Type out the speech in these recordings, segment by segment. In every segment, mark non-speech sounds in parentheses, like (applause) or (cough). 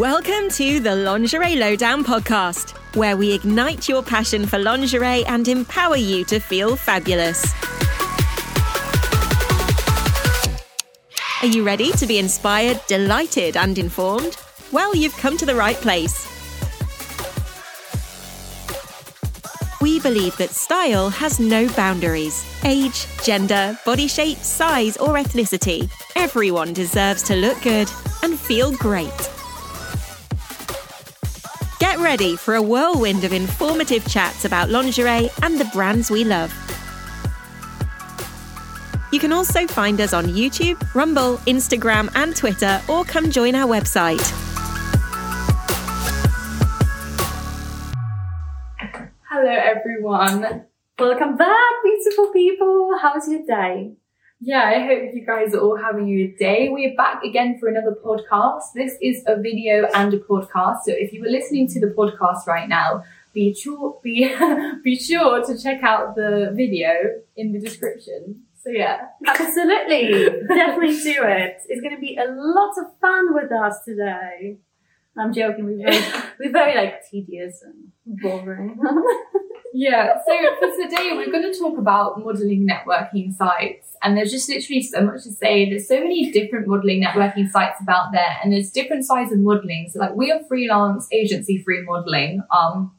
Welcome to the Lingerie Lowdown podcast, where we ignite your passion for lingerie and empower you to feel fabulous. Are you ready to be inspired, delighted, and informed? Well, you've come to the right place. We believe that style has no boundaries age, gender, body shape, size, or ethnicity. Everyone deserves to look good and feel great. Ready for a whirlwind of informative chats about lingerie and the brands we love. You can also find us on YouTube, Rumble, Instagram, and Twitter, or come join our website. Hello, everyone. Welcome back, beautiful people. How's your day? Yeah, I hope you guys are all having a good day. We're back again for another podcast. This is a video and a podcast. So if you were listening to the podcast right now, be sure be (laughs) be sure to check out the video in the description. So yeah. Absolutely. (laughs) Definitely do it. It's going to be a lot of fun with us today. I'm joking. We're very, (laughs) we're very like tedious and boring. (laughs) Yeah, so for today we're going to talk about modelling networking sites and there's just literally so much to say. There's so many different modelling networking sites about there and there's different sides of modelling. So like we are freelance agency free modelling. Um,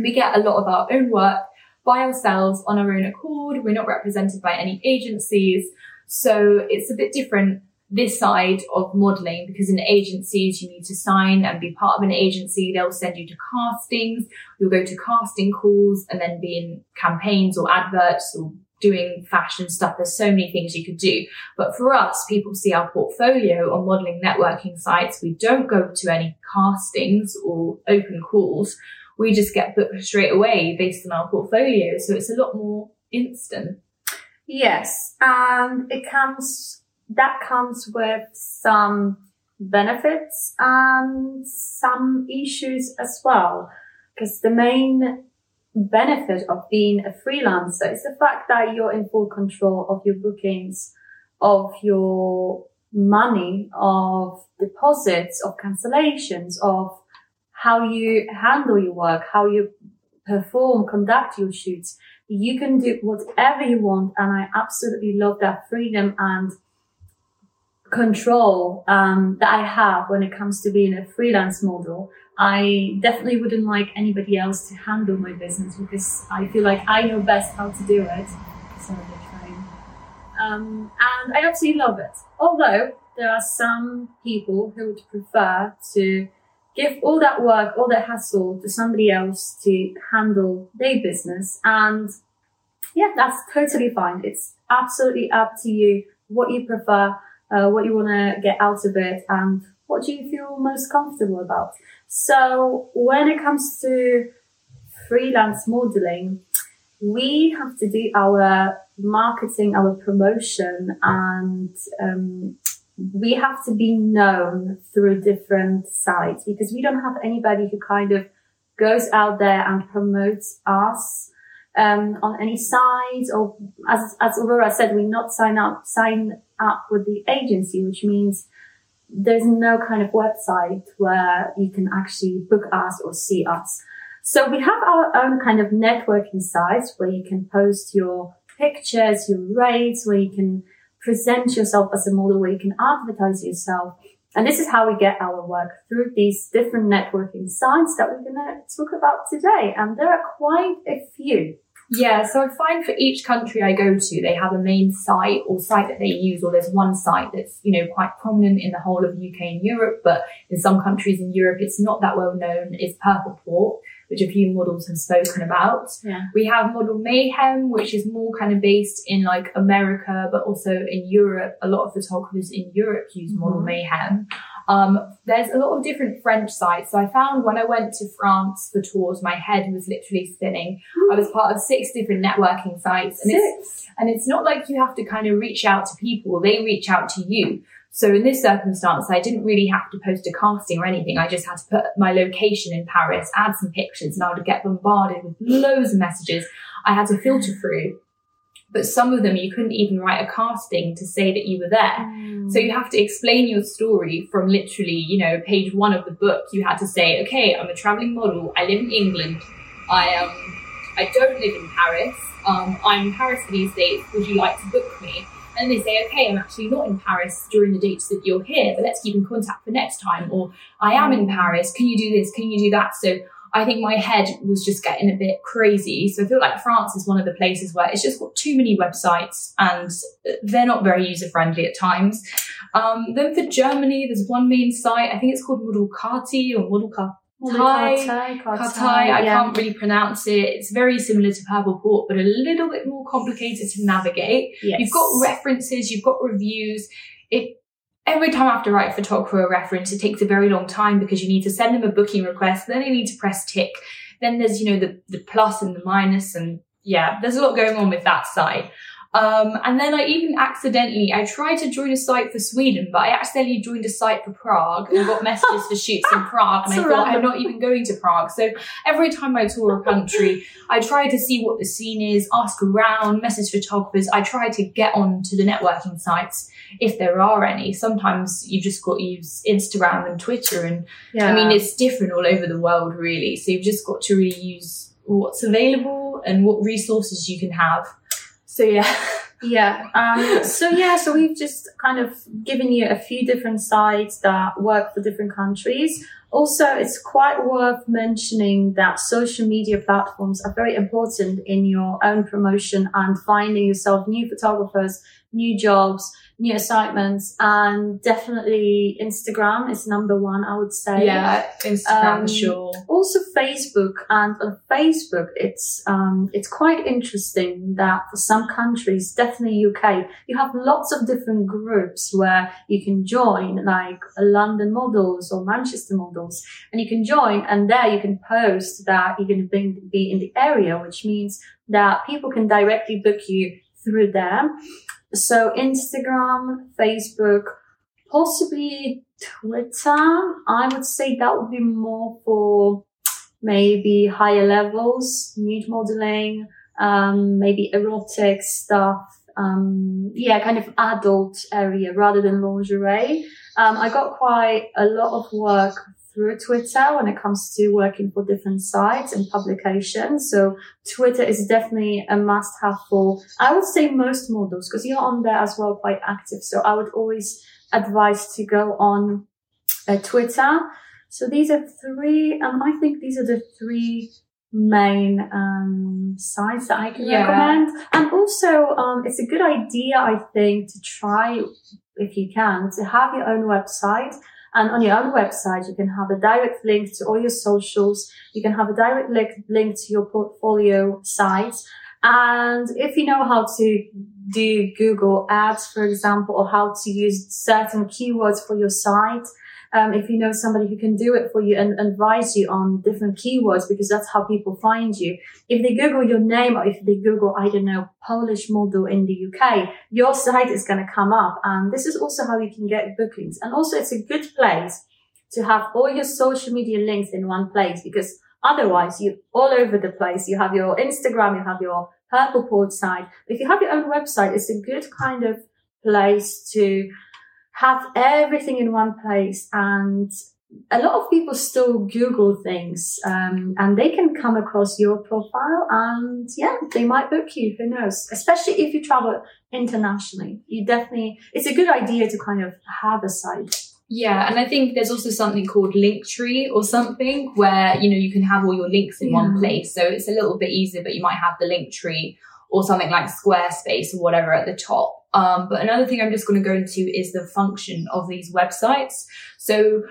we get a lot of our own work by ourselves on our own accord. We're not represented by any agencies. So it's a bit different this side of modeling because in agencies you need to sign and be part of an agency. They'll send you to castings. You'll go to casting calls and then be in campaigns or adverts or doing fashion stuff. There's so many things you could do. But for us, people see our portfolio on modeling networking sites. We don't go to any castings or open calls. We just get booked straight away based on our portfolio. So it's a lot more instant. yes. And it comes, that comes with some benefits and some issues as well. Because the main benefit of being a freelancer is the fact that you're in full control of your bookings, of your money, of deposits, of cancellations, of how you handle your work, how you perform, conduct your shoots. You can do whatever you want. And I absolutely love that freedom and control um, that I have when it comes to being a freelance model. I definitely wouldn't like anybody else to handle my business because I feel like I know best how to do it. So train. Um, and I absolutely love it. Although there are some people who would prefer to give all that work, all that hassle to somebody else to handle their business. And yeah, that's totally fine. It's absolutely up to you what you prefer, uh, what you want to get out of it, and what do you feel most comfortable about. So when it comes to freelance modeling, we have to do our marketing, our promotion, and um, we have to be known through different sites because we don't have anybody who kind of goes out there and promotes us um, on any sites or as as Aurora said, we not sign up sign up with the agency, which means there's no kind of website where you can actually book us or see us. So we have our own kind of networking sites where you can post your pictures, your rates, where you can present yourself as a model, where you can advertise yourself. And this is how we get our work through these different networking sites that we're going to talk about today. And there are quite a few. Yeah, so I find for each country I go to, they have a main site or site that they use, or there's one site that's, you know, quite prominent in the whole of UK and Europe, but in some countries in Europe, it's not that well known, is Purple Port, which a few models have spoken about. Yeah. We have Model Mayhem, which is more kind of based in like America, but also in Europe. A lot of photographers in Europe use Model Mhm. Mayhem. Um, there's a lot of different French sites. So I found when I went to France for tours, my head was literally spinning. I was part of six different networking sites and it's, and it's not like you have to kind of reach out to people. They reach out to you. So in this circumstance, I didn't really have to post a casting or anything. I just had to put my location in Paris, add some pictures and I would get bombarded with loads of messages I had to filter through. But some of them you couldn't even write a casting to say that you were there. Mm. So you have to explain your story from literally, you know, page one of the book. You had to say, okay, I'm a traveling model. I live in England. I um, I don't live in Paris. Um, I'm in Paris for these dates. Would you like to book me? And they say, okay, I'm actually not in Paris during the dates that you're here, but let's keep in contact for next time. Or I am in Paris. Can you do this? Can you do that? So I think my head was just getting a bit crazy. So I feel like France is one of the places where it's just got too many websites and they're not very user friendly at times. Um, then for Germany, there's one main site. I think it's called Model or Model Kati. Kartei, I yeah. can't really pronounce it. It's very similar to Purple Port, but a little bit more complicated to navigate. Yes. You've got references, you've got reviews. It every time I have to write a photographer a reference, it takes a very long time because you need to send them a booking request, then they need to press tick. Then there's, you know, the, the plus and the minus and yeah, there's a lot going on with that side. Um, and then I even accidentally, I tried to join a site for Sweden, but I accidentally joined a site for Prague and got messages for shoots in (laughs) Prague. And I thought I'm not even going to Prague. So every time I tour a country, I try to see what the scene is, ask around, message photographers. I try to get on to the networking sites if there are any. Sometimes you've just got to use Instagram and Twitter. And Yeah. I mean, it's different all over the world, really. So you've just got to really use what's available and what resources you can have. So yeah. Yeah. Um, so yeah, so we've just kind of given you a few different sites that work for different countries. Also, it's quite worth mentioning that social media platforms are very important in your own promotion and finding yourself new photographers, new jobs, new assignments, and definitely Instagram is number one, I would say Yeah, Instagram Um, sure. also Facebook and on Facebook it's um, it's quite interesting that for some countries, definitely UK, you have lots of different groups where you can join, like London models or Manchester models, and you can join, and there you can post that you're going to be, be in the area, which means that people can directly book you through there. So Instagram, Facebook, possibly Twitter. I would say that would be more for maybe higher levels, nude modeling, um, maybe erotic stuff. Um, yeah, kind of adult area rather than lingerie. Um, I got quite a lot of work through Twitter when it comes to working for different sites and publications. So Twitter is definitely a must have for, I would say most models because you're on there as well quite active. So I would always advise to go on uh, Twitter. So these are three, and I think these are the three main um, sites that I can Yeah. recommend. And also, um, it's a good idea, I think, to try, if you can, to have your own website. And on your own website, you can have a direct link to all your socials. You can have a direct link, link to your portfolio site. And if you know how to do Google ads, for example, or how to use certain keywords for your site, um, if you know somebody who can do it for you and advise you on different keywords, because that's how people find you. If they Google your name or if they Google, I don't know, Polish model in the UK, your site is going to come up. And this is also how you can get bookings. And also it's a good place to have all your social media links in one place because otherwise you're all over the place. You have your Instagram, you have your Purple Port site. If you have your own website, it's a good kind of place to have everything in one place and a lot of people still google things um, and they can come across your profile and yeah they might book you who knows especially if you travel internationally you definitely it's a good idea to kind of have a site Yeah, and I think there's also something called Linktree or something where you know you can have all your links in one place. So it's a little bit easier, but you might have the Linktree or something like Squarespace or whatever at the top. Um, but another thing I'm just going to go into is the function of these websites. So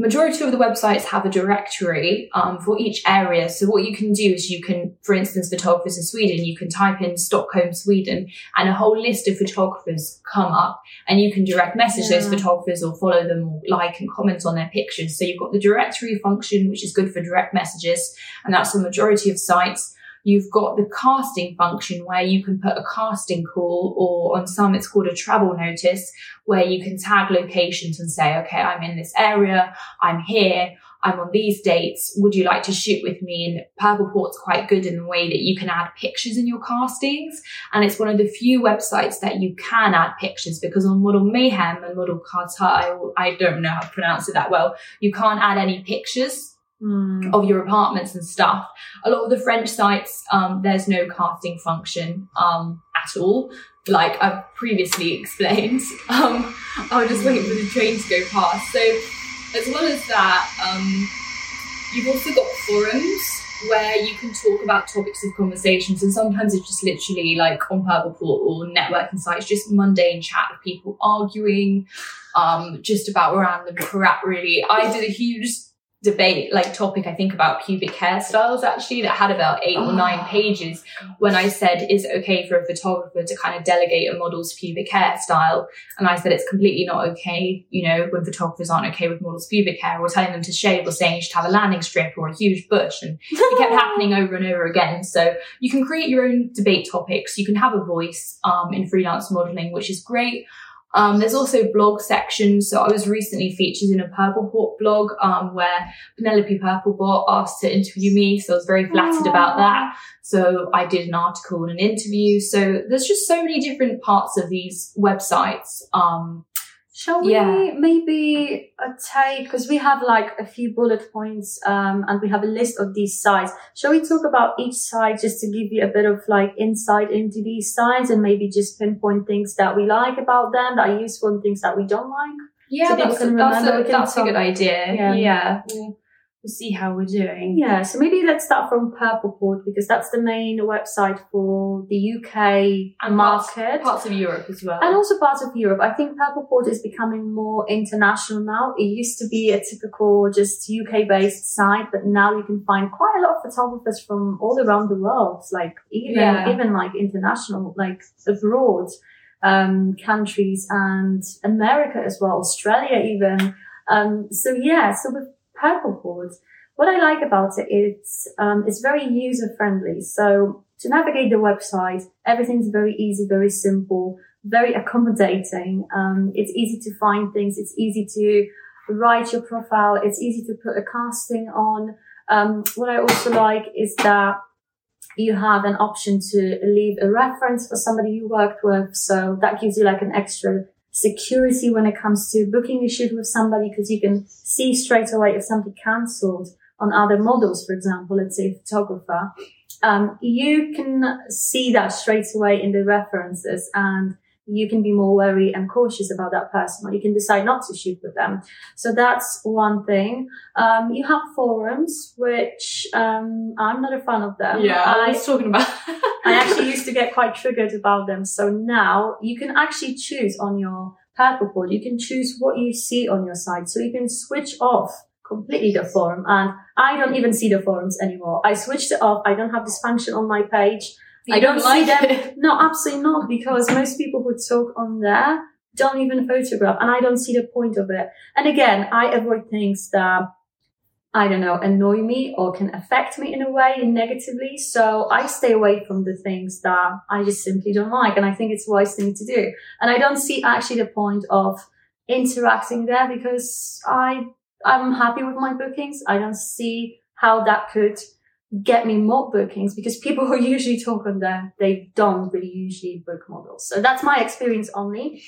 majority of the websites have a directory um, for each area. So what you can do is you can, for instance, photographers in Sweden, you can type in Stockholm, Sweden, and a whole list of photographers come up, and you can direct message those photographers or follow them or like and comment on their pictures. So you've got the directory function, which is good for direct messages, and that's the majority of sites. You've got the casting function where you can put a casting call or on some it's called a travel notice where you can tag locations and say, okay, I'm in this area. I'm here. I'm on these dates. Would you like to shoot with me? And Purple Port's quite good in the way that you can add pictures in your castings. And it's one of the few websites that you can add pictures because on Model Mayhem and Model Carter, I, I don't know how to pronounce it that well. You can't add any pictures Mm. of your apartments and stuff. A lot of the French sites, um, there's no casting function um, at all. Like I've previously (laughs) explained, um, I'll just wait for the train to go past. So as well as that, um, you've also got forums where you can talk about topics of conversations, and sometimes it's just literally like on Purpleport or networking sites, just mundane chat of people arguing, um, just about random crap. Really, I did a huge debate like topic i think about pubic hairstyles actually that had about eight oh, or nine pages when i said is it okay for a photographer to kind of delegate a model's pubic hairstyle and i said it's completely not okay you know when photographers aren't okay with models pubic hair or telling them to shave or saying you should have a landing strip or a huge bush. And it kept (laughs) happening over and over again. So you can create your own debate topics. You can have a voice um, in freelance modeling which is great um, there's also blog sections. So I was recently featured in a Purpleport blog um, where Penelope Purplebot asked to interview me. So I was very flattered Aww. about that. So I did an article and an interview. So there's just so many different parts of these websites. Um, Shall we yeah. maybe uh, take, because we have like a few bullet points um, and we have a list of these sites. Shall we talk about each site just to give you a bit of like insight into these sites and maybe just pinpoint things that we like about them, that are useful and things that we don't like? Yeah, so that's, a, that's, a, that's a good idea. Yeah. yeah. yeah we'll see how we're doing. Yeah, so maybe let's start from Purpleport because that's the main website for the UK and market. Parts, parts, of Europe as well. And also parts of Europe. I think Purpleport is becoming more international now. It used to be a typical just UK based site, but now you can find quite a lot of photographers from all around the world, like even, yeah. even like international, like abroad. Um, countries and America as well, Australia even. Um, so yeah, so with Purpleport, what I like about it, it's, um, it's very user friendly. So to navigate the website, everything's very easy, very simple, very accommodating. Um, it's easy to find things. It's easy to write your profile. It's easy to put a casting on. Um, what I also like is that you have an option to leave a reference for somebody you worked with. So that gives you like an extra security when it comes to booking a shoot with somebody because you can see straight away if something cancelled on other models, for example, let's say photographer. Um, you can see that straight away in the references and you can be more wary and cautious about that person or you can decide not to shoot with them. So that's one thing. Um, you have forums, which, um, I'm not a fan of them. Yeah, I, I was talking about. (laughs) I actually used to get quite triggered about them. So now you can actually choose on your Purpleport, you can choose what you see on your site. So you can switch off completely the forum and I don't even see the forums anymore. I switched it off. I don't have this function on my page. You I don't, don't like see them. It. (laughs) No, absolutely not, because most people who talk on there don't even photograph, and I don't see the point of it. And again, I avoid things that I don't know annoy me or can affect me in a way negatively. So I stay away from the things that I just simply don't like, and I think it's a wise thing to do. And I don't see actually the point of interacting there because I I'm happy with my bookings. I don't see how that could get me more bookings because people (laughs) who usually talk on there, they don't really usually book models. So that's my experience only.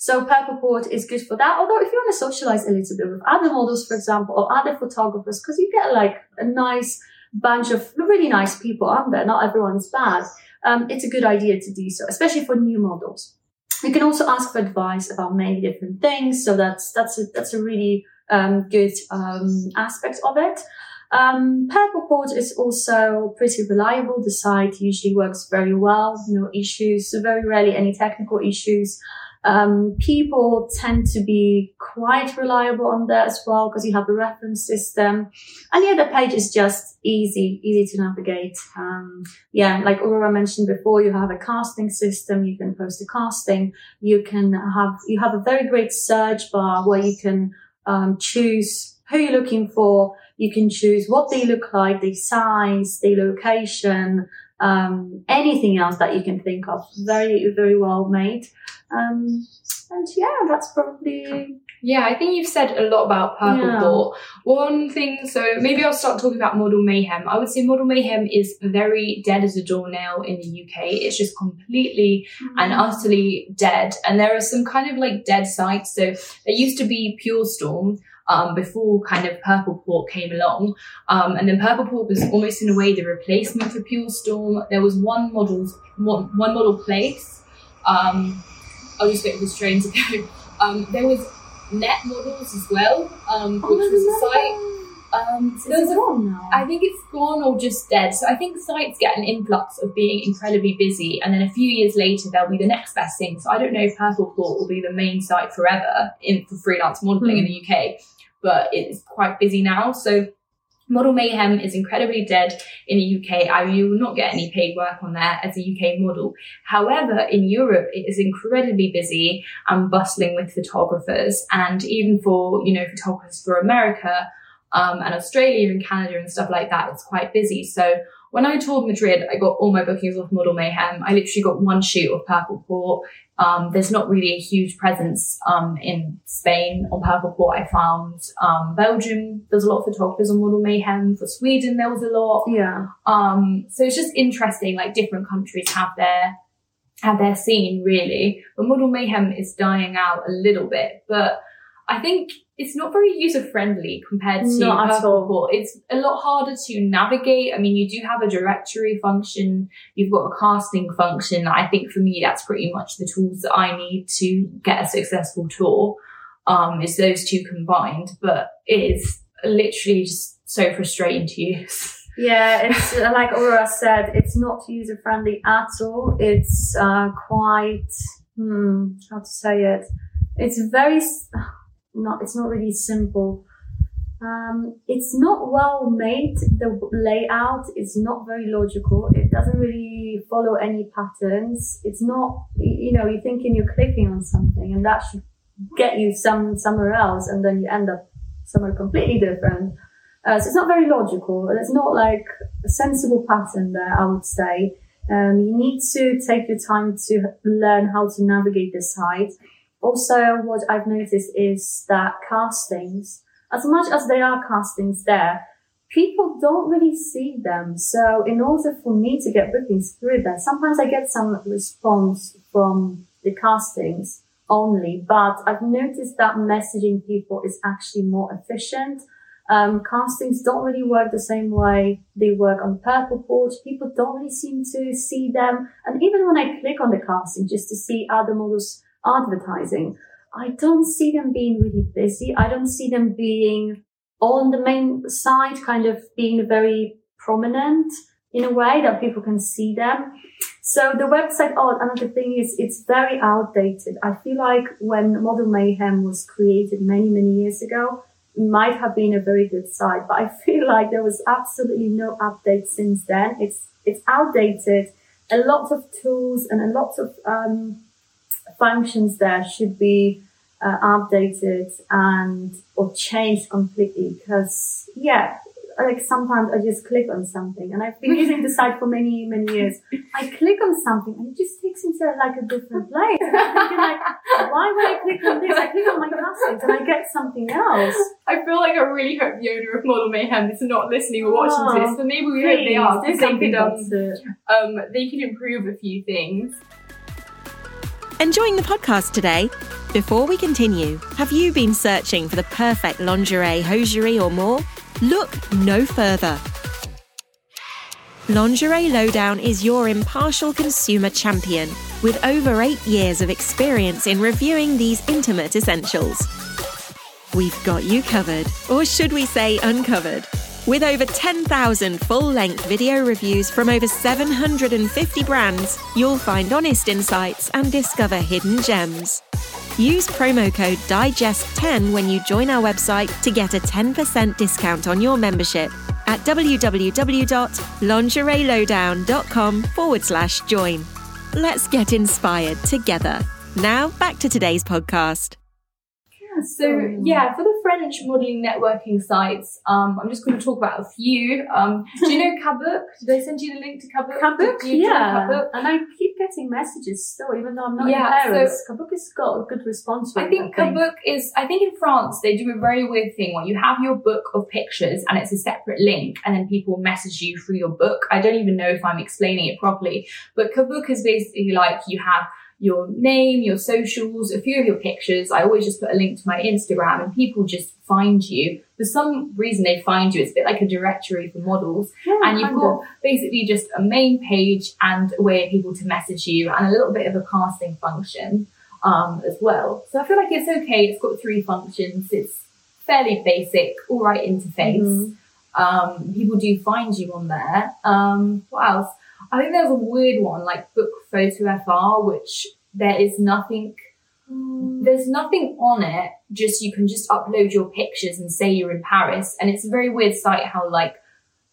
So Purple Port is good for that. Although if you want to socialize a little bit with other models, for example, or other photographers, because you get like a nice bunch of really nice people on there. Not everyone's bad. Um, it's a good idea to do so, especially for new models. You can also ask for advice about many different things. So that's, that's a, that's a really, um, good, um, aspect of it. Um, Purpleport is also pretty reliable. The site usually works very well, no issues, very rarely any technical issues. Um, people tend to be quite reliable on there as well because you have a reference system. And yeah, the page is just easy, easy to navigate. Um, yeah, like Aurora mentioned before, you have a casting system. You can post a casting. You can have, you have a very great search bar where you can um, choose who you're looking for. You can choose what they look like, the size, the location, um, anything else that you can think of. Very, very well made. Um, and yeah, that's probably Yeah, I think you've said a lot about Purple Yeah. Thought. One thing, so maybe I'll start talking about Model Mayhem. I would say Model Mayhem is very dead as a doornail in the UK. It's just completely and utterly dead. And there are some kind of like dead sites. So there used to be Pure Storm. Um, before kind of Purple Port came along, um, and then Purple Port was almost in a way the replacement for Pure Storm. There was one model, one, one model place. Um, I'll just wait for this train to (laughs) go. Um, there was Net Models as well, um, Oh, which was a site. Um, so Is it on now? I think it's gone or just dead. So I think sites get an influx of being incredibly busy, and then a few years later they'll be the next best thing. So I don't know if Purple Port will be the main site forever in for freelance modelling in the UK, but it's quite busy now. So Model Mayhem is incredibly dead in the UK. I you will not get any paid work on there as a UK model. However, in Europe, it is incredibly busy and bustling with photographers, and even for you know photographers for America um, and Australia and Canada and stuff like that. It's quite busy. So when I toured Madrid, I got all my bookings off Model Mayhem. I literally got one shoot of Purple Port. Um, there's not really a huge presence um, in Spain on Purple Port. I found um, Belgium. There's a lot of photographers on Model Mayhem. For Sweden, there was a lot. yeah. Um, so it's just interesting, like different countries have their have their scene really. But Model Mayhem is dying out a little bit, but I think it's not very user friendly compared to Not at all. It's a lot harder to navigate. I mean, you do have a directory function, you've got a casting function. I think for me, that's pretty much the tools that I need to get a successful tour. Um, is those two combined, but it is literally just so frustrating to use. (laughs) Yeah, it's uh, like Aurora said, it's not user friendly at all. It's uh, quite, hmm, how to say it? It's very, not, it's not really simple. Um, it's not well made. The layout is not very logical. It doesn't really follow any patterns. It's not, you know, you're thinking you're clicking on something and that should get you some, somewhere else and then you end up somewhere completely different. Uh, so it's not very logical. There's not like a sensible pattern there, I would say. Um, you need to take your time to learn how to navigate the site. Also, what I've noticed is that castings, as much as there are castings there, people don't really see them. So in order for me to get bookings through there, sometimes I get some response from the castings only, but I've noticed that messaging people is actually more efficient. Um, castings don't really work the same way they work on Purple Port. People don't really seem to see them. And even when I click on the casting just to see other models advertising, I don't see them being really busy. I don't see them being on the main side, kind of being very prominent in a way that people can see them. So the website, oh, another thing is it's very outdated. I feel like when Model Mayhem was created many, many years ago, it might have been a very good site, but I (laughs) feel like there was absolutely no update since then. It's, it's outdated. A lot of tools and a lot of, um, functions there should be uh, updated and or changed completely because yeah like sometimes I just click on something and I've been (laughs) using the site for many, many years. I click on something and it just takes me to like a different place. I'm like, (laughs) why would I click on this? I click on my castings and I get something else. I feel like I really hope the owner of Model Mayhem is not listening or watching Oh, this, but maybe we hope they are because they something could um, um they can improve a few things. Enjoying the podcast today? Before we continue, have you been searching for the perfect lingerie, hosiery, or more? Look no further. Lingerie Lowdown is your impartial consumer champion with over eight years of experience in reviewing these intimate essentials. We've got you covered, or should we say uncovered? With over 10,000 full length video reviews from over 750 brands, you'll find honest insights and discover hidden gems. Use promo code DIGEST10 when you join our website to get a 10% discount on your membership at www.lingerielowdown.com forward slash join. Let's get inspired together. Now, back to today's podcast. So yeah, for the French modeling networking sites, um, I'm just going to talk about a few. Um, do you know (laughs) Kabook? Did I send you the link to Kabook? Kabook, Did you join yeah. Kabook? And I keep getting messages still, even though I'm not Yeah, in Paris. Kabook has got a good response rate. I think Kabook is, I think in France, they do a very weird thing where you have your book of pictures and it's a separate link and then people message you through your book. I don't even know if I'm explaining it properly, but Kabook is basically like you have your name, your socials, a few of your pictures. I always just put a link to my Instagram and people just find you. For some reason they find you. It's a bit like a directory for models. Yeah, and you've got basically just a main page and a way of people to message you and a little bit of a casting function um, as well. So I feel like it's okay. It's got three functions. It's fairly basic, all right interface. Mhm. Um, people do find you on there. Um, what else? I think there's a weird one like Book Photo FR, which there is nothing. There's nothing on it. Just you can just upload your pictures and say you're in Paris, and it's a very weird site how like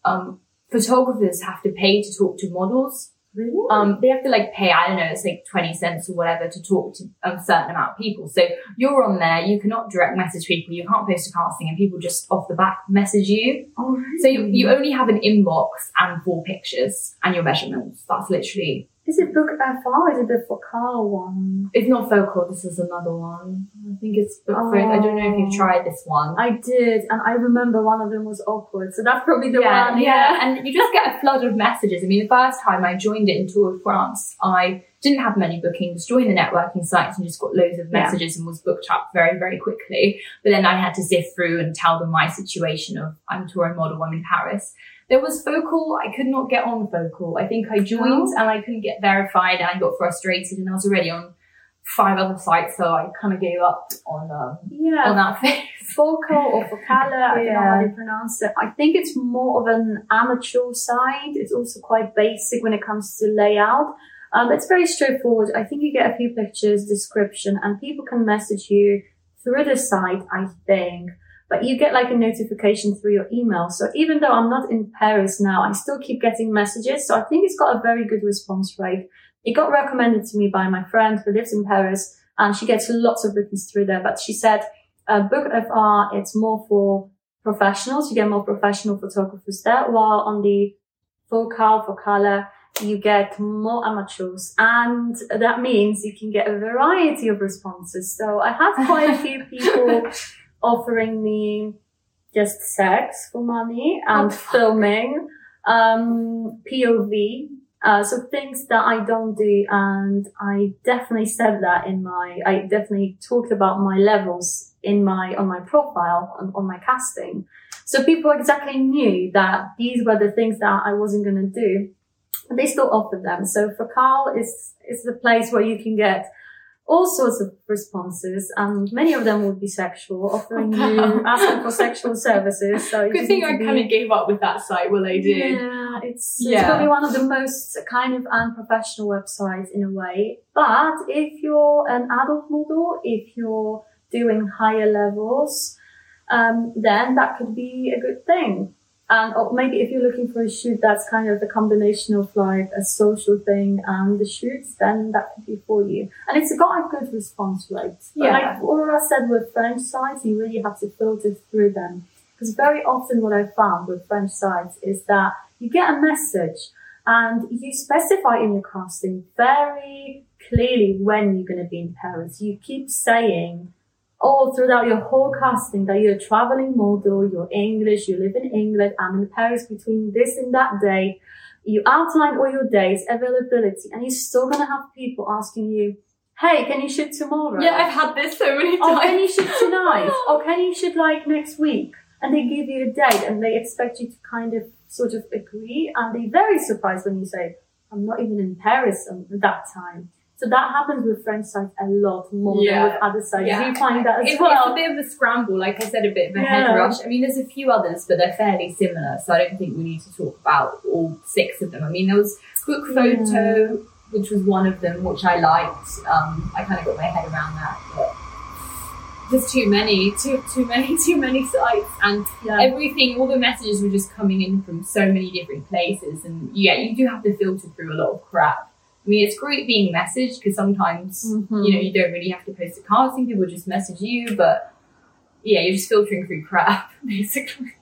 um, photographers have to pay to talk to models. Really? Um, they have to like pay, I don't know, it's like 20 cents or whatever to talk to a certain amount of people. So you're on there, you cannot direct message people, you can't post a casting and people just off the back message you. oh, really? So you, you only have an inbox and four pictures and your measurements. That's literally, Is it Book uh, FR or is it the Focal one? it's not focal, this is another one. I think it's book photo. I don't know if you've Oh. tried this one. I did, and I remember one of them was awkward, so that's probably the yeah, one. yeah, and you just get a flood of messages. I mean, the first time I joined it in Tour of France, I didn't have many bookings, joined the networking sites and just got loads of Yeah. messages and was booked up very, very quickly. But then I had to sift through and tell them my situation of I'm a touring model, I'm in Paris. There was Focal. I could not get on Focal. I think I joined and I couldn't get verified and I got frustrated and I was already on five other sites, so I kind of gave up on um, yeah. on that (laughs) phase. Focal or Focale, I don't know how Yeah. they pronounce it. I think it's more of an amateur side. It's also quite basic when it comes to layout. Um, it's very straightforward. I think you get a few pictures, description, and people can message you through the site, I think. But you get like a notification through your email. So even though I'm not in Paris now, I still keep getting messages. So I think it's got a very good response rate. It got recommended to me by my friend who lives in Paris and she gets lots of bookings through there. But she said, uh, Book FR, it's more for professionals. You get more professional photographers there, while on the Focal, Focala, you get more amateurs. And that means you can get a variety of responses. So I have quite a few people (laughs) offering me just sex for money and Oh, filming, um, POV, uh, so things that I don't do, and I definitely said that in my, I definitely talked about my levels in my, on my profile, on, on my casting. So people exactly knew that these were the things that I wasn't going to do, but they still offered them. So Focal, is is the place where you can get all sorts of responses, and many of them would be sexual, offering you, (laughs) asking for sexual services. So Good thing I be- kind of gave up with that site when I did. yeah, it's, yeah. it's probably one of the most kind of unprofessional websites in a way. But if you're an adult model, if you're doing higher levels, um, then that could be a good thing. And or maybe if you're looking for a shoot that's kind of a combination of like a social thing and the shoots, then that could be for you. And it's got a good response rate. But Yeah. like I said with French sites, you really have to filter through them. Because very often what I found with French sites is that you get a message and you specify in your casting very clearly when you're going to be in Paris. You keep saying all throughout your whole casting that you're a traveling model, you're English, you live in England, I'm in Paris between this and that day. You outline all your days, availability, and you're still going to have people asking you, Hey, can you shoot tomorrow? Yeah, I've had this so many Oh, times. can you shoot tonight? (laughs) or can you shoot like next week? And they give you a date and they expect you to kind of sort of agree. And they're very surprised when you say, I'm not even in Paris at that time. So that happens with French sites a lot more Yeah. than with other sites. Yeah. You find that as It's, well. it's a bit of a scramble, like I said, a bit of a Yeah. head rush. I mean, there's a few others, but they're fairly similar, so I don't think we need to talk about all six of them. I mean, there was Book Photo, which was one of them, which I liked. Um, I kind of got my head around that, but there's too many, too too many, (laughs) too many sites, and Yeah. everything, all the messages were just coming in from so many different places, and yeah, you do have to filter through a lot of crap. I mean, it's great being messaged because sometimes Mhm. you know, you don't really have to post a casting, people just message you, but yeah, you're just filtering through crap, (laughs) basically.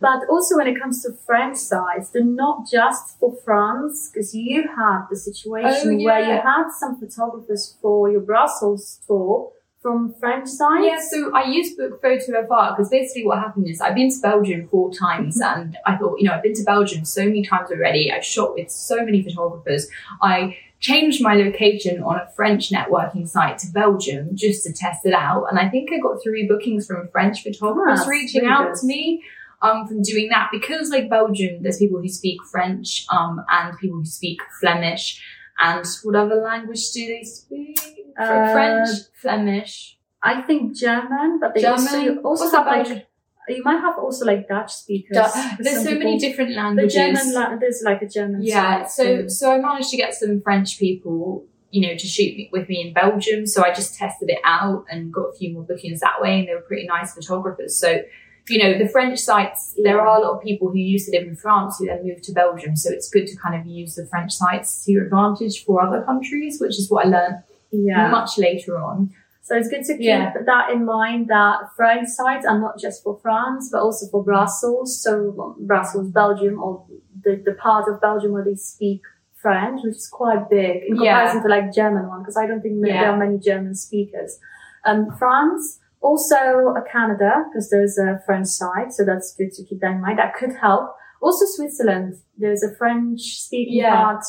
But also when it comes to French sites, they're not just for France, because you had the situation Oh, where you had some photographers for your Brussels tour from French sites. Yeah, so I used book photo FR because basically what happened is I've been to Belgium four times and I thought, you know, I've been to Belgium so many times already. I've shot with so many photographers. I changed my location on a French networking site to Belgium just to test it out. And I think I got three bookings from French photographers That's reaching really out good. to me. Um, from doing that because like Belgium, there's people who speak French, um, and people who speak Flemish, and what other language do they speak? Uh, French, Flemish, I think German, but they German. also also have like you might have also like Dutch speakers. There's so many people- different The languages. German, la- there's like a German. yeah, so so I managed to get some French people, you know, to shoot me- with me in Belgium. So I just tested it out and got a few more bookings that way, and they were pretty nice photographers. So. You know, the French sites, there are a lot of people who used to live in France who then moved to Belgium. So it's good to kind of use the French sites to your advantage for other countries, which is what I learned yeah. much later on. So it's good to keep Yeah. that in mind that French sites are not just for France, but also for Brussels. So Brussels, Belgium, or the, the part of Belgium where they speak French, which is quite big in Yeah. comparison to like German one, because I don't think Yeah. there are many German speakers. Um, France, also uh, Canada, because there's a French side, so that's good to keep that in mind. That could help. Also Switzerland, there's a French speaking Yeah. part.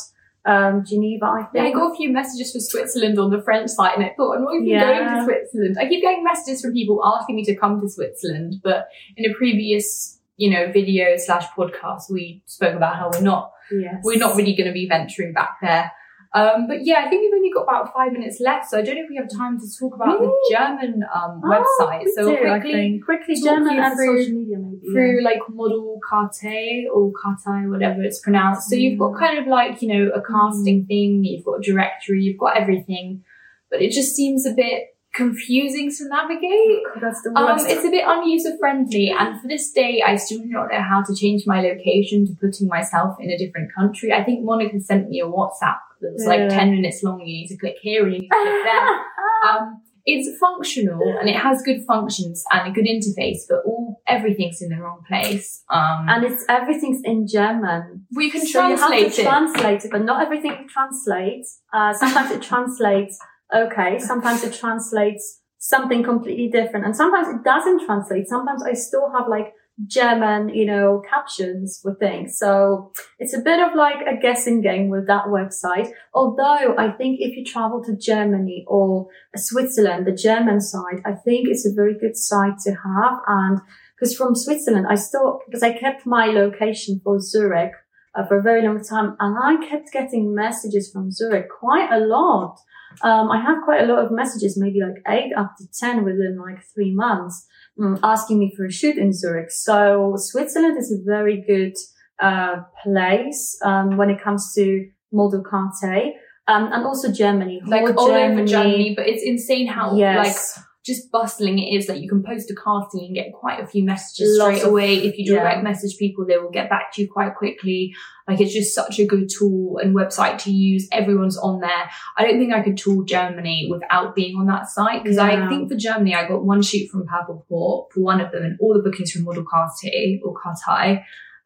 Um, Geneva, I Yeah, I got a few messages for Switzerland on the French site, and I thought, I'm not even Yeah. going to Switzerland. I keep getting messages from people asking me to come to Switzerland, but in a previous, you know, video slash podcast, we spoke about how we're not yes. we're not really going to be venturing back there. Um, but yeah, I think we've only got about five minutes left, so I don't know if we have time to talk about the German um, Oh, website. we So do, quickly quickly German and through- social media maybe. through like model carte or carte, whatever it's pronounced. So you've got kind of like, you know, a casting thing, you've got a directory, you've got everything, but it just seems a bit confusing to navigate. That's the Um, it's a bit unuser friendly, and for this day, I still do not know how to change my location to putting myself in a different country. I think Monika sent me a WhatsApp that was like Yeah. 10 minutes long. You need to click here and you need to click there. (laughs) Um, it's functional and it has good functions and a good interface, but all everything's in the wrong place. Um, and it's everything's in German. we can so you have translate to it. translate it, but not everything translates. Uh, sometimes it translates okay. Sometimes it translates something completely different, and sometimes it doesn't translate. Sometimes I still have like German, you know, captions for things. So it's a bit of like a guessing game with that website. Although I think if you travel to Germany or Switzerland, the German side, I think it's a very good site to have. And because from Switzerland, I still, because I kept my location for Zurich uh, for a very long time and I kept getting messages from Zurich quite a lot. Um, I have quite a lot of messages, maybe like eight up to 10 within like three months, um, asking me for a shoot in Zurich. So Switzerland is a very good, uh, place, um, when it comes to model carte. Um, and also Germany. like all over Germany, but it's insane how like Yes. Just bustling it is. Like you can post a casting and get quite a few messages Lots straight of- away. If you yeah. direct message people, they will get back to you quite quickly. Like it's just such a good tool and website to use. Everyone's on there. I don't think I could tour Germany without being on that site because I think for Germany I got one shoot from Purple Port for one of them and all the bookings from Model Carte or Kartei.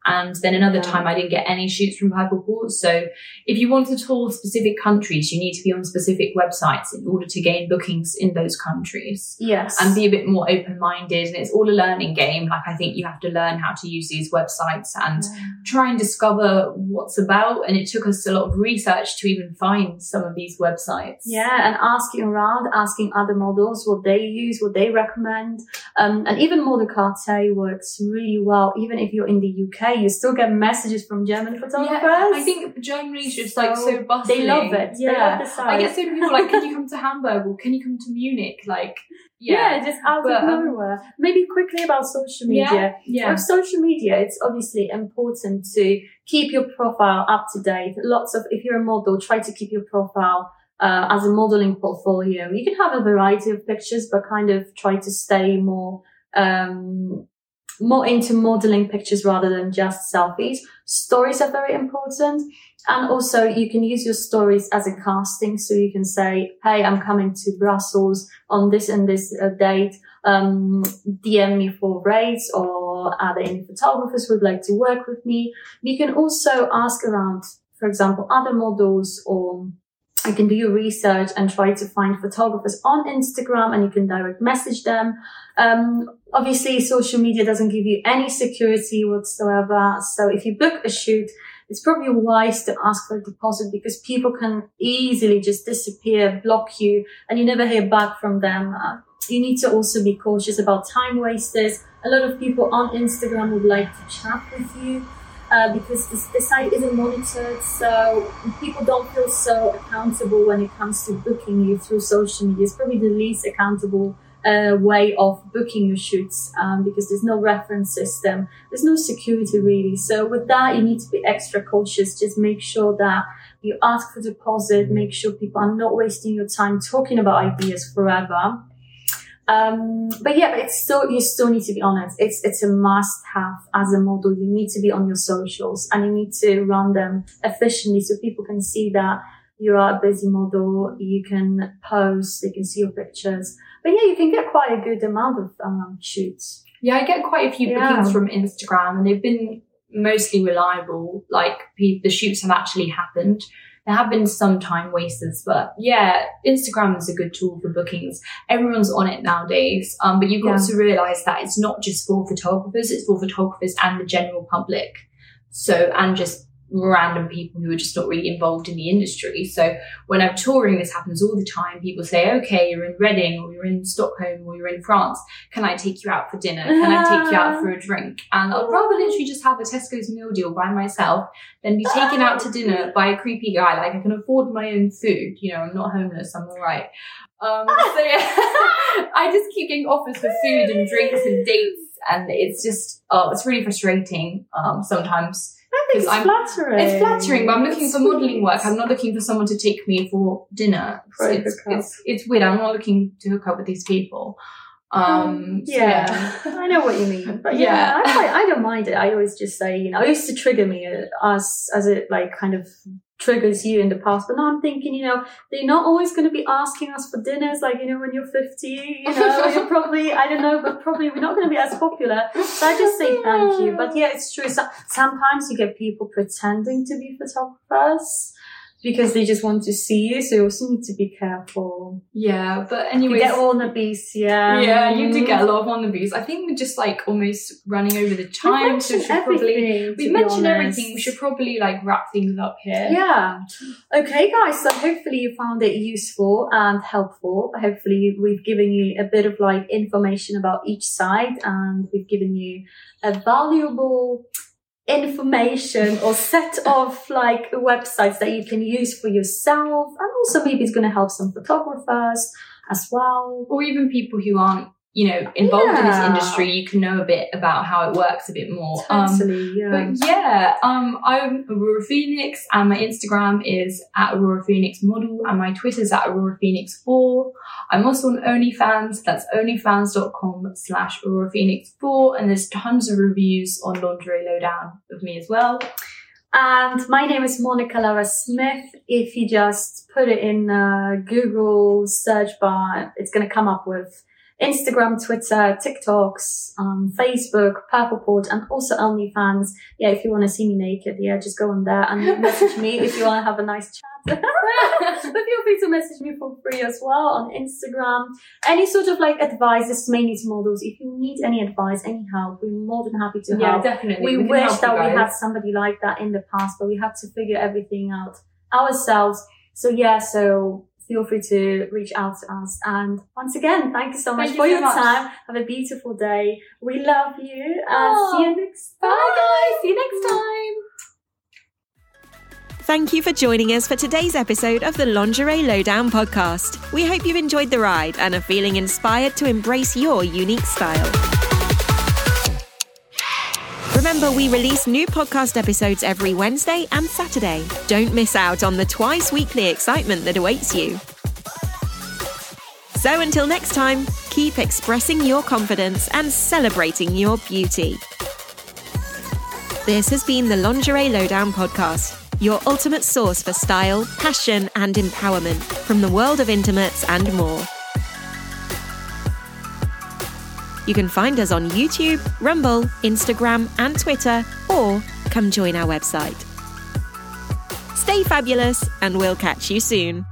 And then another time I didn't get any shoots from Purple Port. So if you want to tour specific countries, you need to be on specific websites in order to gain bookings in those countries Yes. and be a bit more open minded. And it's all a learning game. Like, I think you have to learn how to use these websites and try and discover what's about. And it took us a lot of research to even find some of these websites. Yeah, and asking around, asking other models what they use, what they recommend. Um, and even Model Carte works really well. Even if you're in the UK, you still get messages from German photographers. Yeah, I think Germany's just like so So bustling. they love it. They Yeah. love. I get so many people like, can you come to (laughs) Hamburg or can you come to Munich? Like, (laughs) yeah. yeah. just out But, of um, nowhere. Maybe quickly about social Yeah, media. yeah. With social media, it's obviously important to keep your profile up to date. Lots of, if you're a model, try to keep your profile uh, as a modeling portfolio. You can have a variety of pictures, but kind of try to stay more, um, more into modeling pictures rather than just selfies. Stories are very important. And also you can use your stories as a casting. So you can say, Hey, I'm coming to Brussels on this and this uh, date. Um, DM me for rates or are there any photographers who would like to work with me? You can also ask around, for example, other models or you can do your research and try to find photographers on Instagram and you can direct message them. Um, obviously social media doesn't give you any security whatsoever. So if you book a shoot, it's probably wise to ask for a deposit because people can easily just disappear, block you, and you never hear back from them. Uh, you need to also be cautious about time wasters. A lot of people on Instagram would like to chat with you uh, because the site isn't monitored, so people don't feel so accountable when it comes to booking you through social media. It's probably the least accountable uh, way of booking your shoots um, because there's no reference system, there's no security really. So with that, you need to be extra cautious. Just make sure that you ask for deposit, make sure people are not wasting your time talking about ideas forever. Um, but yeah, but it's still, you still need to be honest. It's, it's a must have as a model. You need to be on your socials and you need to run them efficiently so people can see that you are a busy model. You can post, they can see your pictures. But yeah, you can get quite a good amount of um, shoots. Yeah, I get quite a few Yeah. bookings from Instagram and they've been mostly reliable. Like the shoots have actually happened. There have been some time wasters, but yeah, Instagram is a good tool for bookings. Everyone's on it nowadays. Um, but you've got Yeah. to realize that it's not just for photographers, it's for photographers and the general public. So, and just random people who are just not really involved in the industry. So when I'm touring, this happens all the time. People say, okay, you're in Reading or you're in Stockholm or you're in France. Can I take you out for dinner? Can I take you out for a drink? And I'd rather literally just have a Tesco's meal deal by myself than be taken out to dinner by a creepy guy. Like I can afford my own food. You know, I'm not homeless. I'm all right. Um, (laughs) so yeah, (laughs) I just keep getting offers for food and drinks and dates. And it's just, oh, it's really frustrating, um, sometimes. It's I'm- flattering. It's flattering, but I'm looking It's for modelling work. I'm not looking for someone to take me for dinner. A it's, it's, it's weird. I'm not looking to hook up with these people. Um, so yeah. I know what you mean, but yeah, Yeah. I, quite- I don't mind it. I always just say, you know, it used to trigger me uh, as as it like kind of triggers you in the past. But now I'm thinking, you know, they're not always going to be asking us for dinners, like you know, when you're 50, you (laughs) know, you're probably I don't know, but probably we're not going to be as popular. So I just say thank you. But yeah, it's true. So, sometimes you get people pretending to be photographers. Because they just want to see you, so you also need to be careful. yeah, but You anyways. get all the beasts, yeah. yeah, you do get a lot of wannabes. I think we're just like almost running over the time, so we should probably we mentioned everything. We should probably like wrap things up here. Yeah. Okay, guys. So hopefully you found it useful and helpful. Hopefully we've given you a bit of like information about each side and we've given you a valuable information or set of like websites that you can use for yourself and also maybe it's going to help some photographers as well. or even people who aren't, you know, involved in this industry, you can know a bit about how it works a bit more. Um, Totally, yeah. But yeah, um, I'm Aurora Phoenix, and my Instagram is at Aurora Phoenix Model, and my Twitter's at Aurora Phoenix 4. I'm also on OnlyFans. That's onlyfans.com slash Aurora Phoenix 4, and there's tons of reviews on Lingerie Lowdown of me as well. And my name is Monika Lara Smith. If you just put it in uh, Google search bar, it's going to come up with Instagram, Twitter, TikToks, um, Facebook, Purpleport, and also OnlyFans. Yeah, if you want to see me naked, yeah, just go on there and (laughs) message me if you want to have a nice chat. (laughs) but feel free to message me for free as well on Instagram. Any sort of like advice, this is mainly to models. If you need any advice, any help, we're more than happy to yeah, help Yeah, definitely. we, can wish that we had somebody like that in the past, but we had to figure everything out ourselves. So yeah, so feel free to reach out to us. And once again, thank you so much Thank you for so your much. time. Have a beautiful day. We love you and oh, see you next Bye, guys. See you next mm. time. Thank you for joining us for today's episode of the Lingerie Lowdown podcast. We hope you've enjoyed the ride and are feeling inspired to embrace your unique style. Remember, we release new podcast episodes every Wednesday and Saturday. Don't miss out on the twice weekly excitement that awaits you. So until next time, keep expressing your confidence and celebrating your beauty. This has been the Lingerie Lowdown podcast, your ultimate source for style, passion, and empowerment from the world of intimates and more. You can find us on YouTube, Rumble, Instagram, and Twitter, or come join our website. Stay fabulous, and we'll catch you soon.